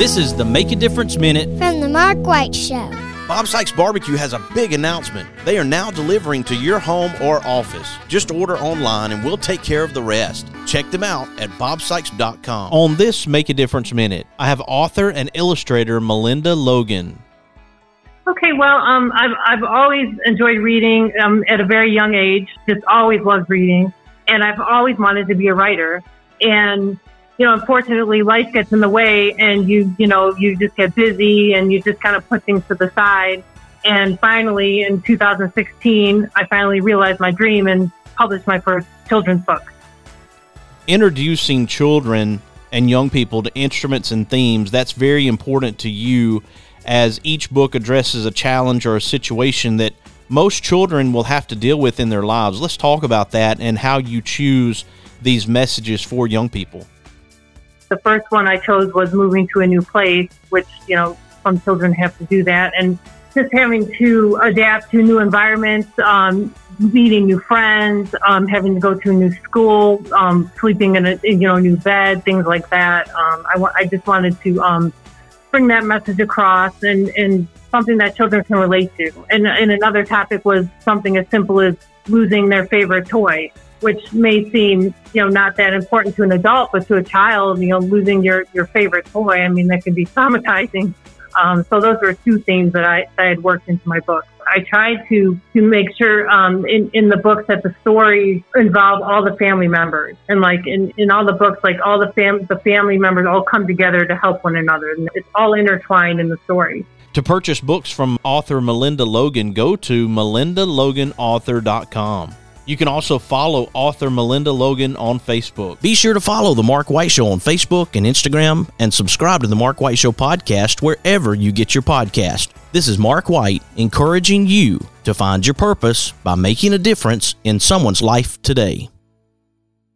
This is the Make a Difference Minute from the Mark White Show. Bob Sykes Barbecue has a big announcement. They are now delivering to your home or office. Just order online and we'll take care of the rest. Check them out at bobsykes.com. On this Make a Difference Minute, I have author and illustrator Melinda Logan. Okay, well, um, I've, I've always enjoyed reading um, at a very young age, just always loved reading, and I've always wanted to be a writer. And you know, unfortunately, life gets in the way, and you, you know, you just get busy, and you just kind of put things to the side. And finally, in 2016, I finally realized my dream and published my first children's book. Introducing children and young people to instruments and themes, that's very important to you as each book addresses a challenge or a situation that most children will have to deal with in their lives. Let's talk about that and how you choose these messages for young people the first one I chose was moving to a new place, which, you know, some children have to do that. And just having to adapt to new environments, um, meeting new friends, um, having to go to a new school, um, sleeping in a you know new bed, things like that. Um, I, I just wanted to um, bring that message across and, and something that children can relate to. And, and another topic was something as simple as losing their favorite toy which may seem, you know, not that important to an adult, but to a child, you know, losing your, your favorite toy, I mean, that can be traumatizing. Um, so those were two themes that I, I had worked into my book. I tried to to make sure um, in in the books that the stories involve all the family members, and like in, in all the books, like all the fam the family members all come together to help one another, and it's all intertwined in the story. To purchase books from author Melinda Logan, go to melindaloganauthor.com. You can also follow author Melinda Logan on Facebook. Be sure to follow The Mark White Show on Facebook and Instagram and subscribe to The Mark White Show podcast wherever you get your podcast. This is Mark White encouraging you to find your purpose by making a difference in someone's life today.